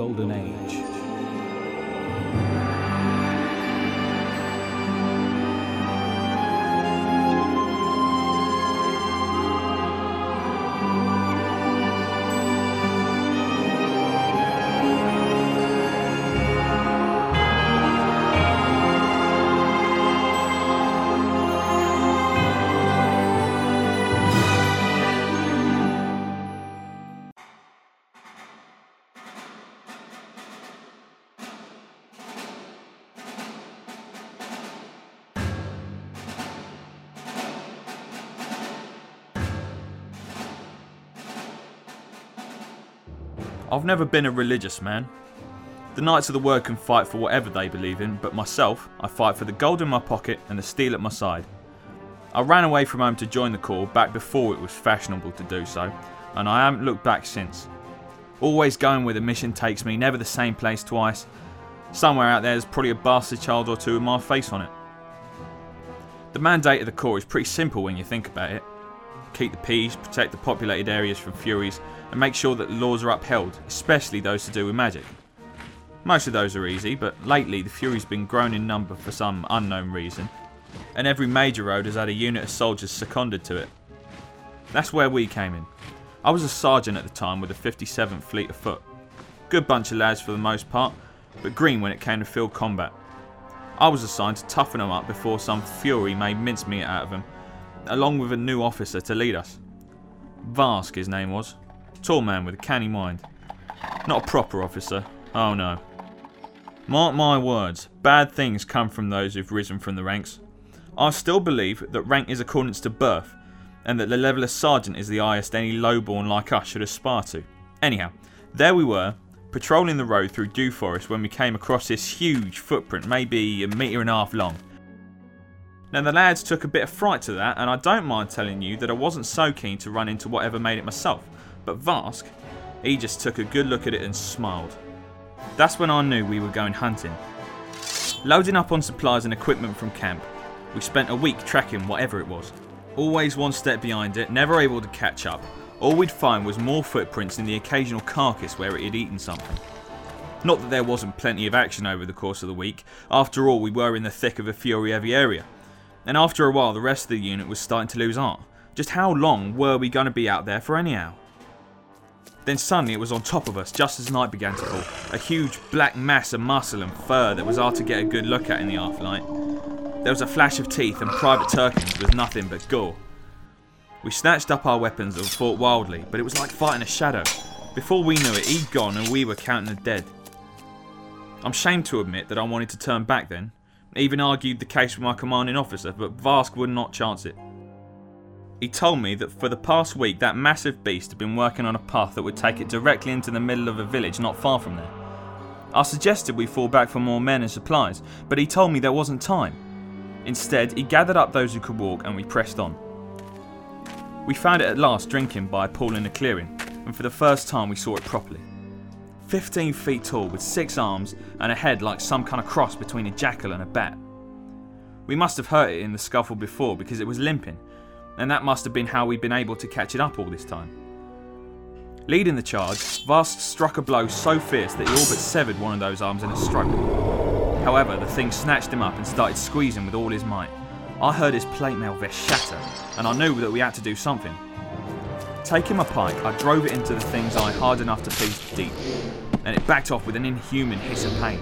golden age. I've never been a religious man. The Knights of the Word can fight for whatever they believe in, but myself, I fight for the gold in my pocket and the steel at my side. I ran away from home to join the Corps back before it was fashionable to do so, and I haven't looked back since. Always going where the mission takes me, never the same place twice. Somewhere out there, there's probably a bastard child or two with my face on it. The mandate of the Corps is pretty simple when you think about it keep the peace, protect the populated areas from Furies, and make sure that laws are upheld, especially those to do with magic. Most of those are easy, but lately the Furies have been grown in number for some unknown reason, and every major road has had a unit of soldiers seconded to it. That's where we came in. I was a sergeant at the time with the 57th Fleet of Foot. Good bunch of lads for the most part, but green when it came to field combat. I was assigned to toughen them up before some fury made mincemeat out of them along with a new officer to lead us. Vask, his name was. Tall man with a canny mind. Not a proper officer, oh no. Mark my words, bad things come from those who've risen from the ranks. I still believe that rank is accordance to birth, and that the level of sergeant is the highest any lowborn like us should aspire to. Anyhow, there we were, patrolling the road through Dew Forest when we came across this huge footprint, maybe a metre and a half long. Now, the lads took a bit of fright to that, and I don't mind telling you that I wasn't so keen to run into whatever made it myself. But Vask, he just took a good look at it and smiled. That's when I knew we were going hunting. Loading up on supplies and equipment from camp, we spent a week tracking whatever it was. Always one step behind it, never able to catch up. All we'd find was more footprints in the occasional carcass where it had eaten something. Not that there wasn't plenty of action over the course of the week, after all, we were in the thick of a Fury heavy area and after a while, the rest of the unit was starting to lose heart. Just how long were we going to be out there for, anyhow? Then suddenly it was on top of us just as night began to fall. A huge black mass of muscle and fur that was hard to get a good look at in the afterlight. There was a flash of teeth and Private Turkins was nothing but gore. We snatched up our weapons and fought wildly, but it was like fighting a shadow. Before we knew it, he'd gone and we were counting the dead. I'm ashamed to admit that I wanted to turn back then, even argued the case with my commanding officer, but Vask would not chance it. He told me that for the past week that massive beast had been working on a path that would take it directly into the middle of a village not far from there. I suggested we fall back for more men and supplies, but he told me there wasn't time. Instead, he gathered up those who could walk and we pressed on. We found it at last drinking by a pool in a clearing, and for the first time we saw it properly. 15 feet tall with six arms and a head like some kind of cross between a jackal and a bat. We must have hurt it in the scuffle before because it was limping, and that must have been how we'd been able to catch it up all this time. Leading the charge, Vask struck a blow so fierce that he all but severed one of those arms in a stroke. However, the thing snatched him up and started squeezing with all his might. I heard his plate mail vest shatter, and I knew that we had to do something. Taking my pike, I drove it into the thing's eye hard enough to pierce deep, and it backed off with an inhuman hiss of pain.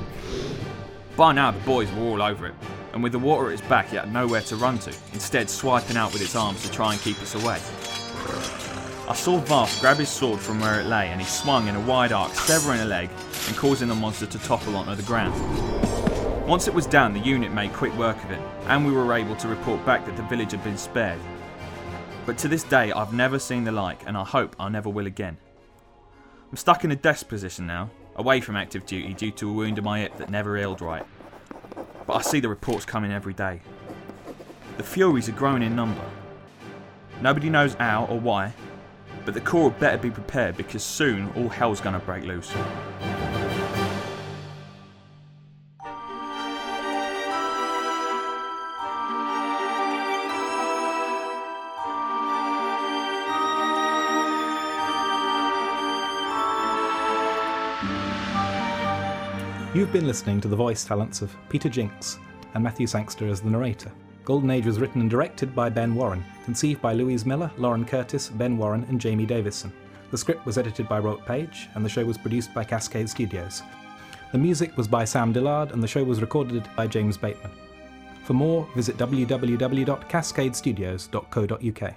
By now, the boys were all over it, and with the water at its back, it had nowhere to run to, instead, swiping out with its arms to try and keep us away. I saw Vask grab his sword from where it lay, and he swung in a wide arc, severing a leg and causing the monster to topple onto the ground. Once it was down, the unit made quick work of it, and we were able to report back that the village had been spared, but to this day, I've never seen the like, and I hope I never will again. I'm stuck in a desk position now, away from active duty due to a wound in my hip that never healed right. But I see the reports coming every day. The Furies are growing in number. Nobody knows how or why, but the Corps better be prepared because soon all hell's gonna break loose. You've been listening to the voice talents of Peter Jinks and Matthew Sangster as the narrator. Golden Age was written and directed by Ben Warren, conceived by Louise Miller, Lauren Curtis, Ben Warren, and Jamie Davison. The script was edited by Robert Page, and the show was produced by Cascade Studios. The music was by Sam Dillard, and the show was recorded by James Bateman. For more, visit www.cascadestudios.co.uk.